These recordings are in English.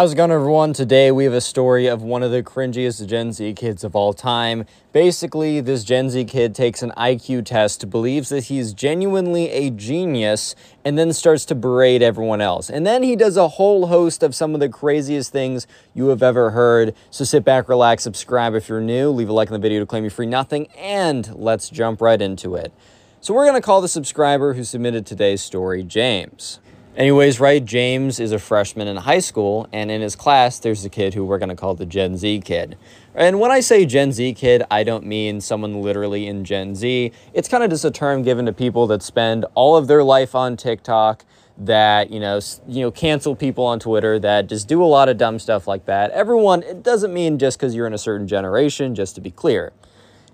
How's it going, everyone? Today we have a story of one of the cringiest Gen Z kids of all time. Basically, this Gen Z kid takes an IQ test, believes that he's genuinely a genius, and then starts to berate everyone else. And then he does a whole host of some of the craziest things you have ever heard. So sit back, relax, subscribe if you're new, leave a like on the video to claim your free nothing, and let's jump right into it. So we're going to call the subscriber who submitted today's story James. Anyways, right, James is a freshman in high school, and in his class, there's a kid who we're going to call the Gen Z kid. And when I say Gen Z kid, I don't mean someone literally in Gen Z. It's kind of just a term given to people that spend all of their life on TikTok, that, you know, you know, cancel people on Twitter, that just do a lot of dumb stuff like that. Everyone, it doesn't mean just because you're in a certain generation, just to be clear.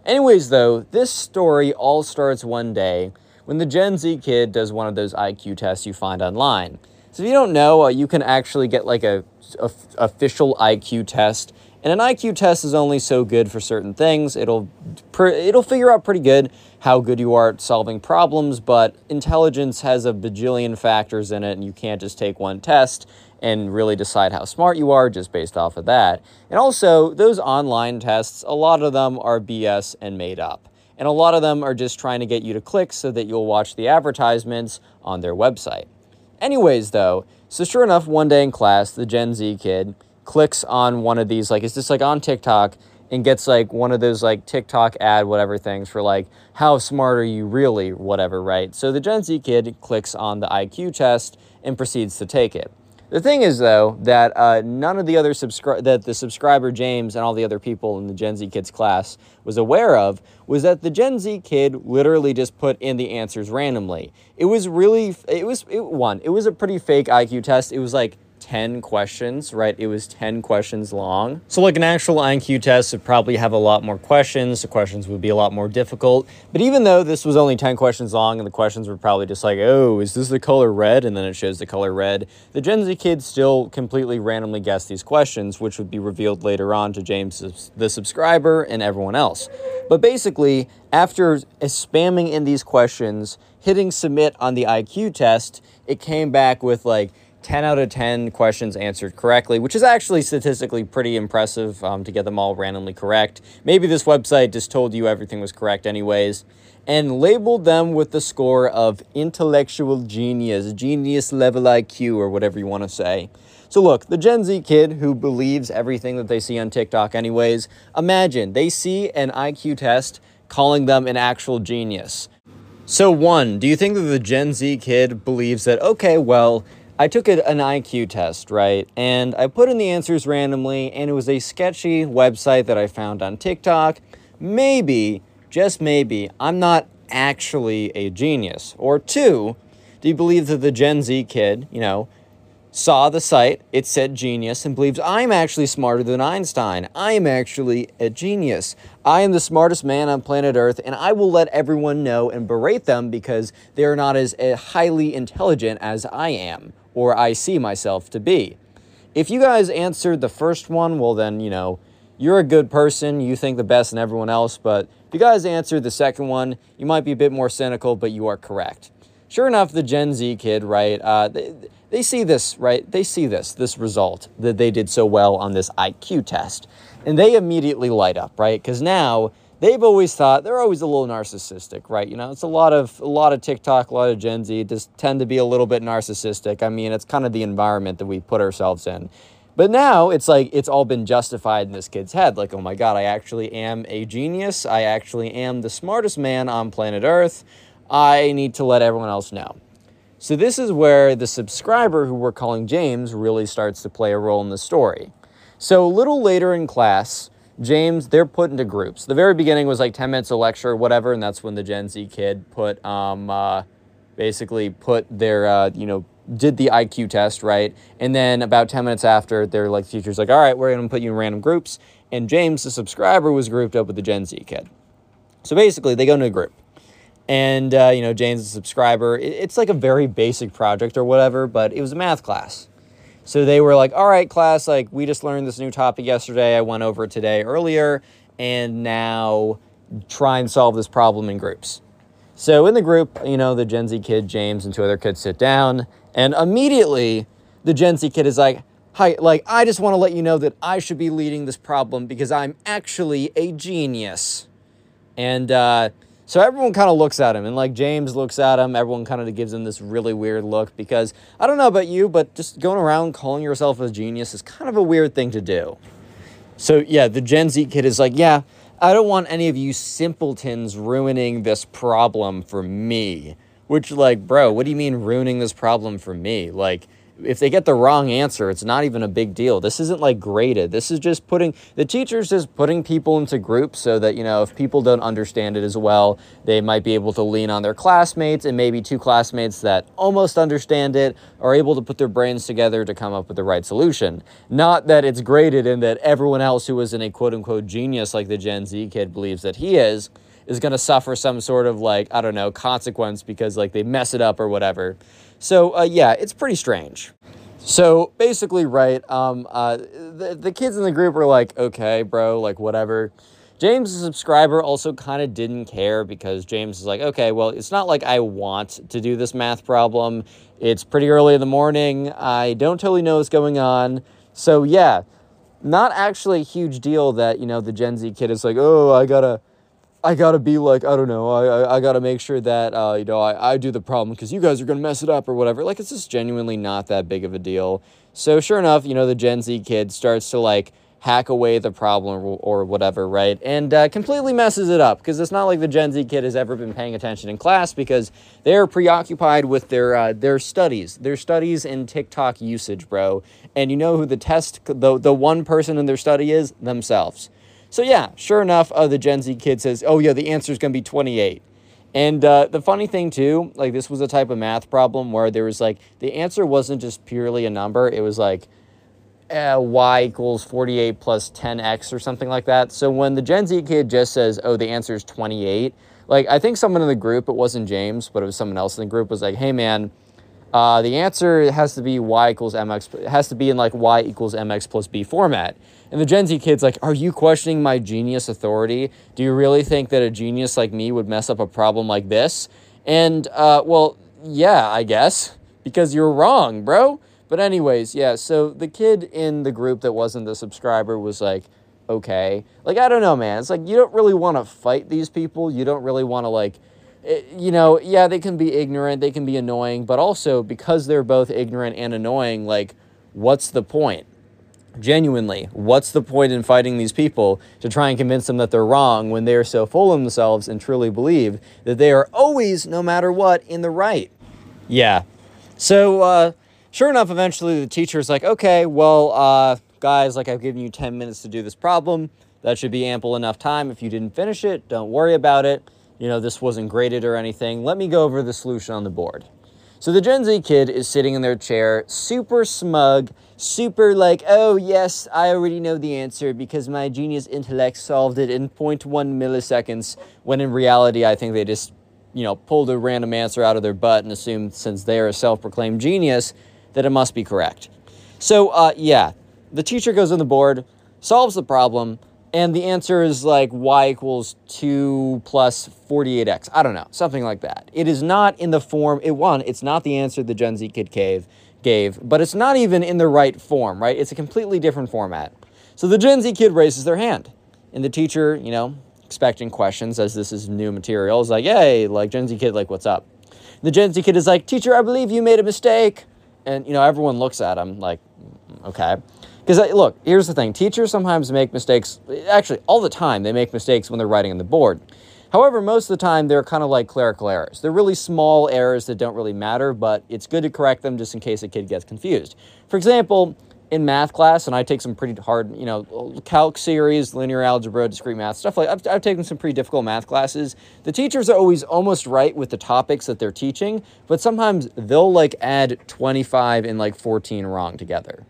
Anyways, though, this story all starts one day when the Gen Z kid does one of those IQ tests you find online. So if you don't know, uh, you can actually get like a, a official IQ test, and an IQ test is only so good for certain things. It'll it'll figure out pretty good how good you are at solving problems, but intelligence has a bajillion factors in it, and you can't just take one test and really decide how smart you are just based off of that. And also, those online tests, a lot of them are BS and made up. And a lot of them are just trying to get you to click so that you'll watch the advertisements on their website. Anyways, though, so sure enough, one day in class, the Gen Z kid clicks on one of these, like, it's just like on TikTok and gets like one of those like TikTok ad, whatever things for like, how smart are you really, whatever, right? So the Gen Z kid clicks on the IQ test and proceeds to take it. The thing is, though, that uh, none of the other subscri- that the subscriber James and all the other people in the Gen Z kids class was aware of was that the Gen Z kid literally just put in the answers randomly. It was really, it was it, one. It was a pretty fake IQ test. It was like 10 questions, right? It was 10 questions long. So, like an actual IQ test would probably have a lot more questions. The questions would be a lot more difficult. But even though this was only 10 questions long and the questions were probably just like, oh, is this the color red? And then it shows the color red, the Gen Z kids still completely randomly guessed these questions, which would be revealed later on to James, the subscriber, and everyone else. But basically, after spamming in these questions, hitting submit on the IQ test, it came back with like, 10 out of 10 questions answered correctly, which is actually statistically pretty impressive um, to get them all randomly correct. Maybe this website just told you everything was correct, anyways, and labeled them with the score of intellectual genius, genius level IQ, or whatever you want to say. So, look, the Gen Z kid who believes everything that they see on TikTok, anyways, imagine they see an IQ test calling them an actual genius. So, one, do you think that the Gen Z kid believes that, okay, well, I took an IQ test, right? And I put in the answers randomly, and it was a sketchy website that I found on TikTok. Maybe, just maybe, I'm not actually a genius. Or two, do you believe that the Gen Z kid, you know, saw the site, it said genius, and believes I'm actually smarter than Einstein. I am actually a genius. I am the smartest man on planet Earth, and I will let everyone know and berate them because they are not as eh, highly intelligent as I am, or I see myself to be. If you guys answered the first one, well, then, you know, you're a good person, you think the best in everyone else, but if you guys answered the second one, you might be a bit more cynical, but you are correct. Sure enough, the Gen Z kid, right? Uh, they, they see this, right? They see this, this result that they did so well on this IQ test. And they immediately light up, right? Because now they've always thought they're always a little narcissistic, right? You know, it's a lot of a lot of TikTok, a lot of Gen Z just tend to be a little bit narcissistic. I mean, it's kind of the environment that we put ourselves in. But now it's like it's all been justified in this kid's head. Like, oh my God, I actually am a genius. I actually am the smartest man on planet Earth. I need to let everyone else know. So, this is where the subscriber, who we're calling James, really starts to play a role in the story. So, a little later in class, James, they're put into groups. The very beginning was like 10 minutes of lecture or whatever, and that's when the Gen Z kid put, um, uh, basically put their, uh, you know, did the IQ test, right? And then about 10 minutes after, they're like, teacher's like, all right, we're to put you in random groups. And James, the subscriber, was grouped up with the Gen Z kid. So basically, they go into a group and uh, you know James, the subscriber. It's like a very basic project or whatever, but it was a math class. So they were like, "All right, class, like we just learned this new topic yesterday. I went over it today earlier, and now try and solve this problem in groups." So in the group, you know, the Gen Z kid James and two other kids sit down, and immediately the Gen Z kid is like, hi, like, I just want to let you know that I should be leading this problem because I'm actually a genius. And uh, so everyone kind of looks at him, and like James looks at him, everyone kind of gives him this really weird look because I don't know about you, but just going around calling yourself a genius is kind of a weird thing to do. So yeah, the Gen Z kid is like, yeah, I don't want any of you simpletons ruining this problem for me. Which, like, bro, what do you mean ruining this problem for me? Like, if they get the wrong answer, it's not even a big deal. This isn't like graded. This is just putting the teachers just putting people into groups so that, you know, if people don't understand it as well, they might be able to lean on their classmates and maybe two classmates that almost understand it are able to put their brains together to come up with the right solution. Not that it's graded and that everyone else who is in a quote unquote genius like the Gen Z kid believes that he is is going to suffer some sort of like, I don't know, consequence because like they mess it up or whatever. So uh, yeah, it's pretty strange. So basically, right, um, uh, the, the kids in the group were like, okay, bro, like whatever. James, the subscriber, also kind of didn't care because James is like, okay, well, it's not like I want to do this math problem. It's pretty early in the morning. I don't totally know what's going on. So, yeah, not actually a huge deal that, you know, the Gen Z kid is like, oh, I gotta, I gotta be like, I don't know, I, I, I gotta make sure that, uh, you know, I, I do the problem because you guys are gonna mess it up or whatever. Like, it's just genuinely not that big of a deal. So, sure enough, you know, the Gen Z kid starts to like hack away the problem or, or whatever, right? And uh, completely messes it up because it's not like the Gen Z kid has ever been paying attention in class because they're preoccupied with their uh, their studies, their studies and TikTok usage, bro. And you know who the test, the, the one person in their study is? Themselves. So yeah, sure enough, uh, the Gen Z kid says, "Oh yeah, the answer is going to be 28." And uh, the funny thing too, like this was a type of math problem where there was like the answer wasn't just purely a number; it was like uh, y equals 48 plus 10x or something like that. So when the Gen Z kid just says, "Oh, the answer is 28," like I think someone in the group, it wasn't James, but it was someone else in the group, was like, "Hey man." Uh, the answer has to be y equals mx. It has to be in like y equals mx plus b format. And the Gen Z kid's like, Are you questioning my genius authority? Do you really think that a genius like me would mess up a problem like this? And, uh, well, yeah, I guess, because you're wrong, bro. But, anyways, yeah, so the kid in the group that wasn't the subscriber was like, Okay. Like, I don't know, man. It's like you don't really want to fight these people. You don't really want to, like, you know, yeah, they can be ignorant, they can be annoying, but also because they're both ignorant and annoying, like, what's the point? genuinely, what's the point in fighting these people to try and convince them that they're wrong when they are so full of themselves and truly believe that they are always, no matter what, in the right? Yeah. So, uh, sure enough, eventually the teacher's like, okay, well, uh, guys, like I've given you 10 minutes to do this problem. That should be ample enough time. If you didn't finish it, don't worry about it. You know, this wasn't graded or anything. Let me go over the solution on the board. So the Gen Z kid is sitting in their chair, super smug, super like, oh, yes, I already know the answer because my genius intellect solved it in 0.1 milliseconds, when in reality, I think they just, you know, pulled a random answer out of their butt and assumed since they're a self proclaimed genius that it must be correct. So, uh, yeah, the teacher goes on the board, solves the problem, and the answer is like y equals 2 plus 48x. I don't know, something like that. It is not in the form, it one, it's not the answer the Gen Z kid gave, gave, but it's not even in the right form, right? It's a completely different format. So the Gen Z kid raises their hand, and the teacher, you know, expecting questions as this is new material, is like, hey, like Gen Z kid, like, what's up? And the Gen Z kid is like, teacher, I believe you made a mistake. And, you know, everyone looks at him like, mm, okay. Because look, here's the thing teachers sometimes make mistakes, actually, all the time, they make mistakes when they're writing on the board. However, most of the time, they're kind of like clerical errors. They're really small errors that don't really matter, but it's good to correct them just in case a kid gets confused. For example, in math class, and I take some pretty hard, you know, calc series, linear algebra, discrete math, stuff like I've, I've taken some pretty difficult math classes. The teachers are always almost right with the topics that they're teaching, but sometimes they'll like add 25 and like 14 wrong together.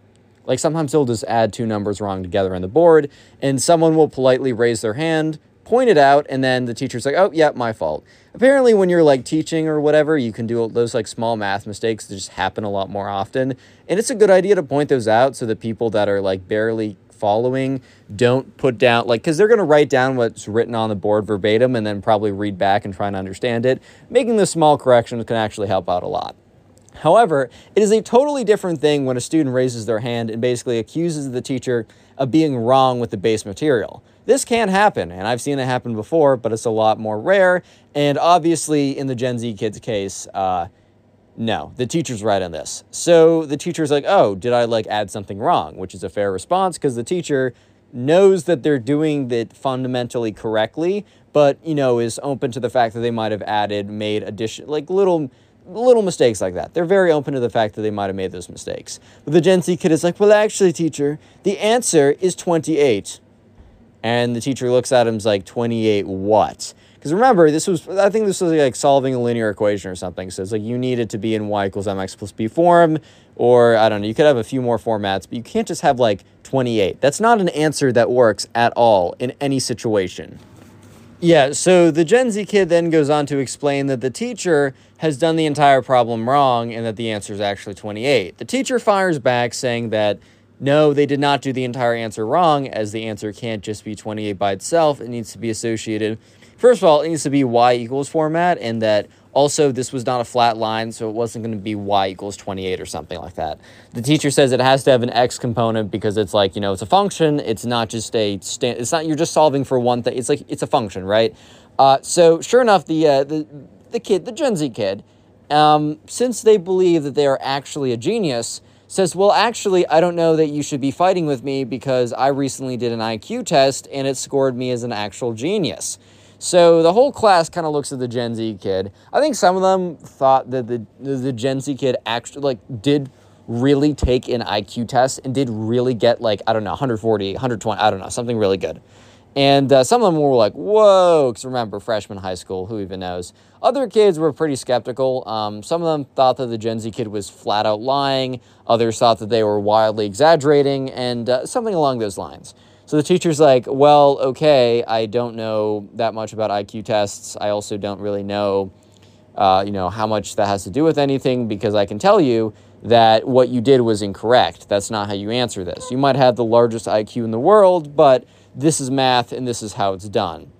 Like sometimes they'll just add two numbers wrong together on the board, and someone will politely raise their hand, point it out, and then the teacher's like, oh, yeah, my fault. Apparently, when you're like teaching or whatever, you can do those like small math mistakes that just happen a lot more often. And it's a good idea to point those out so that people that are like barely following don't put down like because they're going to write down what's written on the board verbatim and then probably read back and try and understand it making the small corrections can actually help out a lot However, it is a totally different thing when a student raises their hand and basically accuses the teacher of being wrong with the base material. This can happen, and I've seen it happen before, but it's a lot more rare. And obviously, in the Gen Z kids' case, uh, no, the teacher's right on this. So the teacher's like, oh, did I like add something wrong? Which is a fair response because the teacher knows that they're doing it fundamentally correctly, but you know is open to the fact that they might have added, made addition like little little mistakes like that. They're very open to the fact that they might have made those mistakes. But the Gen Z kid is like, well, actually, teacher, the answer is 28. And the teacher looks at him and is like, 28 what? Because remember, this was, I think this was like solving a linear equation or something. So it's like you need it to be in y equals mx plus b form, or I don't know, you could have a few more formats, but you can't just have like 28. That's not an answer that works at all in any situation. Yeah, so the Gen Z kid then goes on to explain that the teacher has done the entire problem wrong and that the answer is actually 28. The teacher fires back saying that no, they did not do the entire answer wrong, as the answer can't just be 28 by itself. It needs to be associated. First of all, it needs to be y equals format, and that also this was not a flat line, so it wasn't going to be y equals 28 or something like that. The teacher says it has to have an x component because it's like, you know, it's a function. It's not just a, sta- it's not, you're just solving for one thing. It's like, it's a function, right? Uh, so sure enough, the, uh, the, the kid, the Gen Z kid, um, since they believe that they are actually a genius, says, Well, actually, I don't know that you should be fighting with me because I recently did an IQ test and it scored me as an actual genius. So the whole class kind of looks at the Gen Z kid. I think some of them thought that the, the Gen Z kid actually like did really take an IQ test and did really get like, I don't know, 140, 120, I don't know, something really good. And uh, some of them were like, whoa, because remember, freshman high school, who even knows? Other kids were pretty skeptical. Um, some of them thought that the Gen Z kid was flat out lying. Others thought that they were wildly exaggerating and uh, something along those lines. So the teacher's like, well, okay, I don't know that much about IQ tests. I also don't really know, uh, you know, how much that has to do with anything because I can tell you that what you did was incorrect. That's not how you answer this. You might have the largest IQ in the world, but this is math and this is how it's done.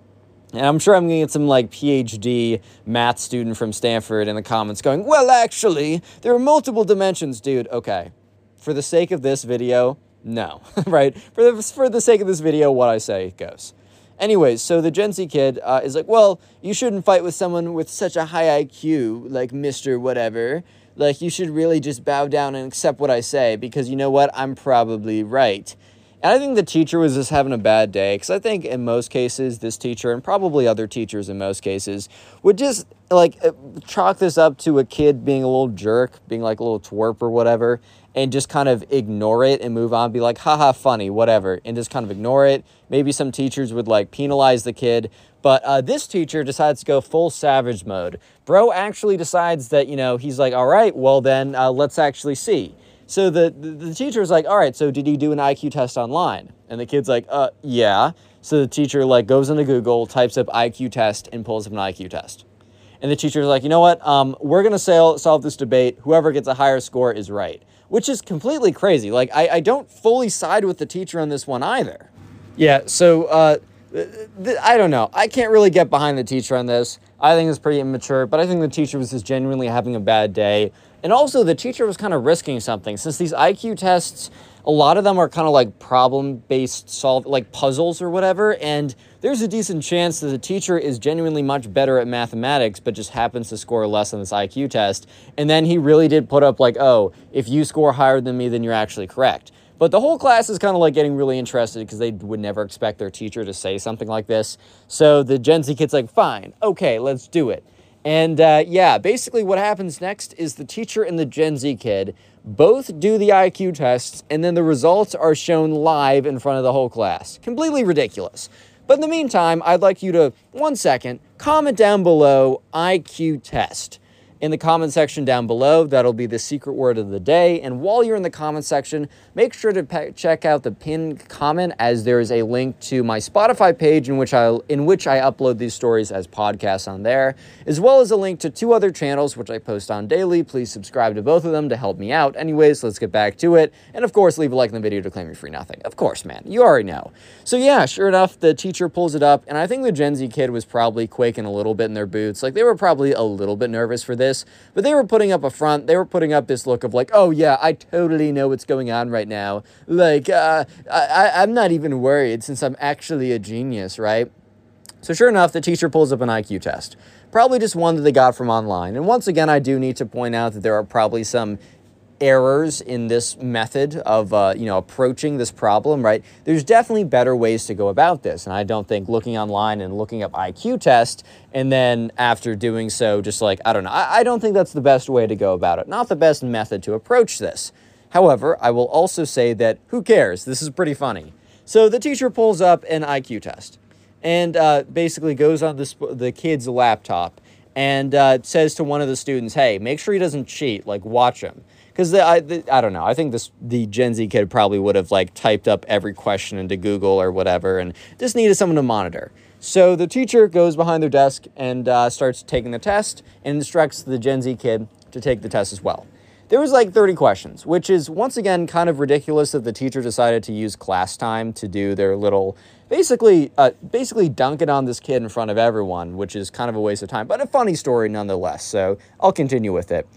And I'm sure I'm going to get some like PhD math student from Stanford in the comments going, well, actually, there are multiple dimensions, dude. Okay. For the sake of this video, no, right? For the, for the sake of this video, what I say goes. Anyways, so the Gen Z kid uh, is like, well, you shouldn't fight with someone with such a high IQ, like Mr. Whatever. Like, you should really just bow down and accept what I say because you know what? I'm probably right. And I think the teacher was just having a bad day because I think in most cases, this teacher and probably other teachers in most cases would just like uh, chalk this up to a kid being a little jerk, being like a little twerp or whatever, and just kind of ignore it and move on, be like, haha, funny, whatever, and just kind of ignore it. Maybe some teachers would like penalize the kid, but uh, this teacher decides to go full savage mode. Bro actually decides that, you know, he's like, all right, well then uh, let's actually see. So the, the, the teacher is like, all right, so did you do an IQ test online? And the kid's like, uh, yeah. So the teacher like goes into Google, types up IQ test, and pulls up an IQ test. And the teacher's like, you know what? Um, we're gonna solve this debate. Whoever gets a higher score is right, which is completely crazy. Like, I, I don't fully side with the teacher on this one either. Yeah. So uh, th- th- I don't know. I can't really get behind the teacher on this. I think it's pretty immature, but I think the teacher was just genuinely having a bad day. And also, the teacher was kind of risking something since these IQ tests, a lot of them are kind of like problem based, solve like puzzles or whatever. And there's a decent chance that the teacher is genuinely much better at mathematics, but just happens to score less on this IQ test. And then he really did put up, like, oh, if you score higher than me, then you're actually correct. But the whole class is kind of like getting really interested because they would never expect their teacher to say something like this. So the Gen Z kid's like, fine, okay, let's do it. And uh, yeah, basically what happens next is the teacher and the Gen Z kid both do the IQ tests, and then the results are shown live in front of the whole class. Completely ridiculous. But in the meantime, I'd like you to, one second, comment down below IQ test in the comment section down below. That'll be the secret word of the day. And while you're in the comment section, make sure to pe- check out the pinned comment as there is a link to my Spotify page in which I in which I upload these stories as podcasts on there, as well as a link to two other channels which I post on daily. Please subscribe to both of them to help me out. Anyways, let's get back to it. And of course, leave a like in the video to claim your free nothing. Of course, man. You already know. So yeah, sure enough, the teacher pulls it up, and I think the Gen Z kid was probably quaking a little bit in their boots. Like they were probably a little bit nervous for this this, but they were putting up a front. They were putting up this look of like, oh yeah, I totally know what's going on right now. Like, uh, I, I'm not even worried since I'm actually a genius, right? So sure enough, the teacher pulls up an IQ test. Probably just one that they got from online. And once again, I do need to point out that there are probably some errors in this method of uh, you know approaching this problem right? There's definitely better ways to go about this and i don't think looking online and looking up iq test and then after doing so just like i don't know I, I don't think that's the best way to go about it not the best method to approach this. However i will also say that who cares? This is pretty funny. So the teacher pulls up an iq test and uh, basically goes on this, the kid's laptop and uh, says to one of the students hey make sure he doesn't cheat like watch him because I, I don't know. I think this the Gen Z kid probably would have like typed up every question into Google or whatever, and just needed someone to monitor. So the teacher goes behind their desk and uh, starts taking the test and instructs the Gen Z kid to take the test as well. There was like 30 questions, which is once again kind of ridiculous that the teacher decided to use class time to do their little, basically, uh, basically dunk it on this kid in front of everyone, which is kind of a waste of time, but a funny story nonetheless. So I'll continue with it.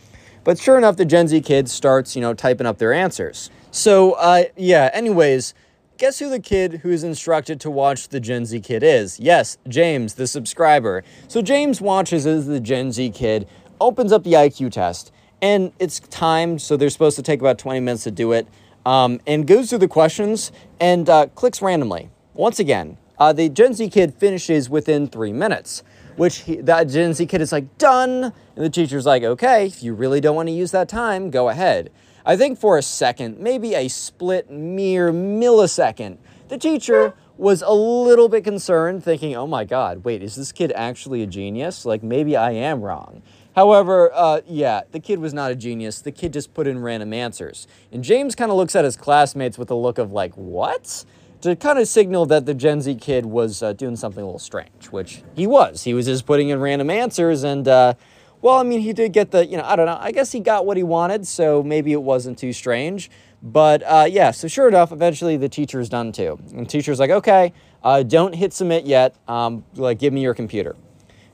But sure enough, the Gen Z kid starts, you know, typing up their answers. So, uh, yeah, anyways, guess who the kid who's instructed to watch the Gen Z kid is? Yes, James, the subscriber. So James watches as the Gen Z kid opens up the IQ test, and it's timed, so they're supposed to take about 20 minutes to do it, um, and goes through the questions and uh, clicks randomly. Once again, uh, the Gen Z kid finishes within three minutes which he, that Gen Z kid is like, done. And the teacher's like, okay, if you really don't want to use that time, go ahead. I think for a second, maybe a split mere millisecond, the teacher was a little bit concerned, thinking, oh my God, wait, is this kid actually a genius? Like, maybe I am wrong. However, uh, yeah, the kid was not a genius. The kid just put in random answers. And James kind of looks at his classmates with a look of, like, what? To kind of signal that the Gen Z kid was uh, doing something a little strange, which he was. He was just putting in random answers, and uh, well, I mean, he did get the, you know, I don't know, I guess he got what he wanted, so maybe it wasn't too strange. But uh, yeah, so sure enough, eventually the teacher's done too. And the teacher's like, okay, uh, don't hit submit yet, um, like, give me your computer.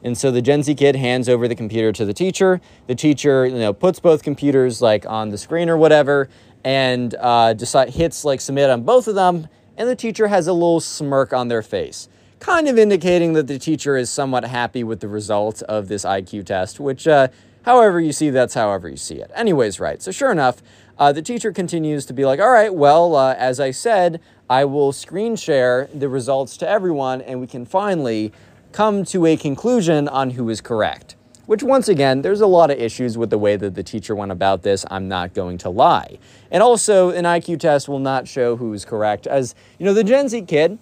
And so the Gen Z kid hands over the computer to the teacher. The teacher, you know, puts both computers like on the screen or whatever, and uh, decide, hits like submit on both of them and the teacher has a little smirk on their face, kind of indicating that the teacher is somewhat happy with the result of this IQ test, which, uh, however you see, that's however you see it. Anyways, right, so sure enough, uh, the teacher continues to be like, all right, well, uh, as I said, I will screen share the results to everyone, and we can finally come to a conclusion on who is correct which once again, there's a lot of issues with the way that the teacher went about this. I'm not going to lie. And also, an IQ test will not show who's correct, as you know, the Gen Z kid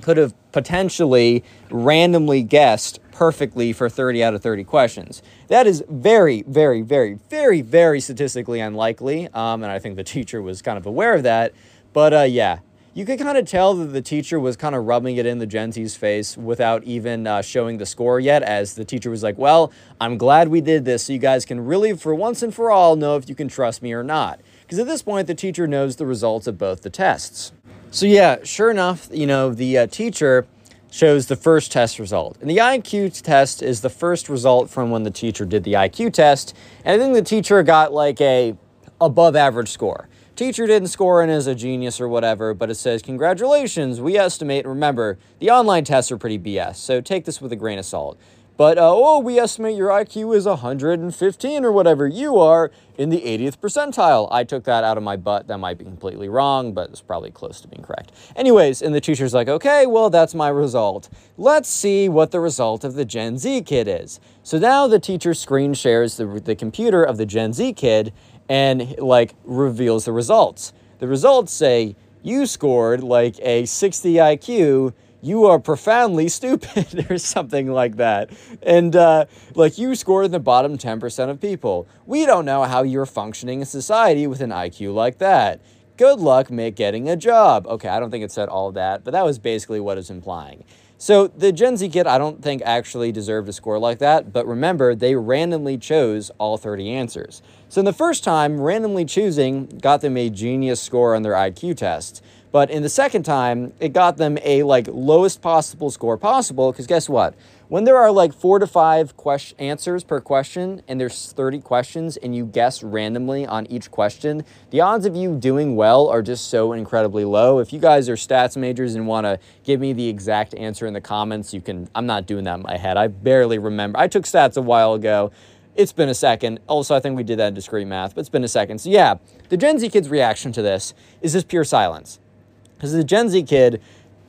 could have potentially randomly guessed perfectly for 30 out of 30 questions. That is very, very, very, very, very statistically unlikely. Um, and I think the teacher was kind of aware of that. But uh, yeah, you could kind of tell that the teacher was kind of rubbing it in the Gen Z's face without even uh, showing the score yet, as the teacher was like, Well, I'm glad we did this so you guys can really, for once and for all, know if you can trust me or not. Because at this point, the teacher knows the results of both the tests. So, yeah, sure enough, you know, the uh, teacher shows the first test result. And the IQ test is the first result from when the teacher did the IQ test. And I think the teacher got like a above average score teacher didn't score and is a genius or whatever, but it says, Congratulations, we estimate. Remember, the online tests are pretty BS, so take this with a grain of salt. But, uh, oh, we estimate your IQ is 115 or whatever. You are in the 80th percentile. I took that out of my butt. That might be completely wrong, but it's probably close to being correct. Anyways, and the teacher's like, okay, well, that's my result. Let's see what the result of the Gen Z kid is. So now the teacher screen shares the, the computer of the Gen Z kid, and like reveals the results. The results say you scored like a 60 IQ. You are profoundly stupid, or something like that. And uh, like you scored in the bottom 10% of people. We don't know how you're functioning in society with an IQ like that. Good luck make getting a job. Okay, I don't think it said all that, but that was basically what it's implying. So the Gen Z kid, I don't think actually deserved a score like that, but remember, they randomly chose all 30 answers. So in the first time, randomly choosing got them a genius score on their IQ test. But in the second time, it got them a like lowest possible score possible because guess what? When there are like 4 to 5 question answers per question and there's 30 questions and you guess randomly on each question, the odds of you doing well are just so incredibly low. If you guys are stats majors and want to give me the exact answer in the comments, you can I'm not doing that in my head. I barely remember. I took stats a while ago it's been a second. Also, I think we did that in discrete math, but it's been a second. So, yeah, the Gen Z kid's reaction to this is just pure silence. Because the Gen Z kid,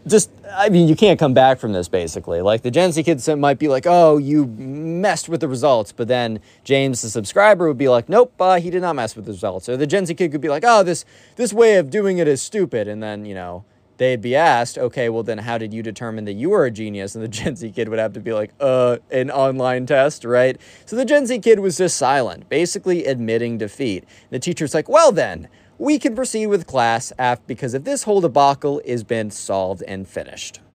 just, I mean, you can't come back from this basically. Like the Gen Z kids might be like, oh, you messed with the results. But then James, the subscriber, would be like, nope, uh, he did not mess with the results. Or the Gen Z kid could be like, oh, this, this way of doing it is stupid. And then, you know, they'd be asked, okay, well, then how did you determine that you were a genius? And the Gen Z kid would have to be like, uh, an online test, right? So the Gen Z kid was just silent, basically admitting defeat. The teacher's like, well, then, we can proceed with class F because if this whole debacle has been solved and finished.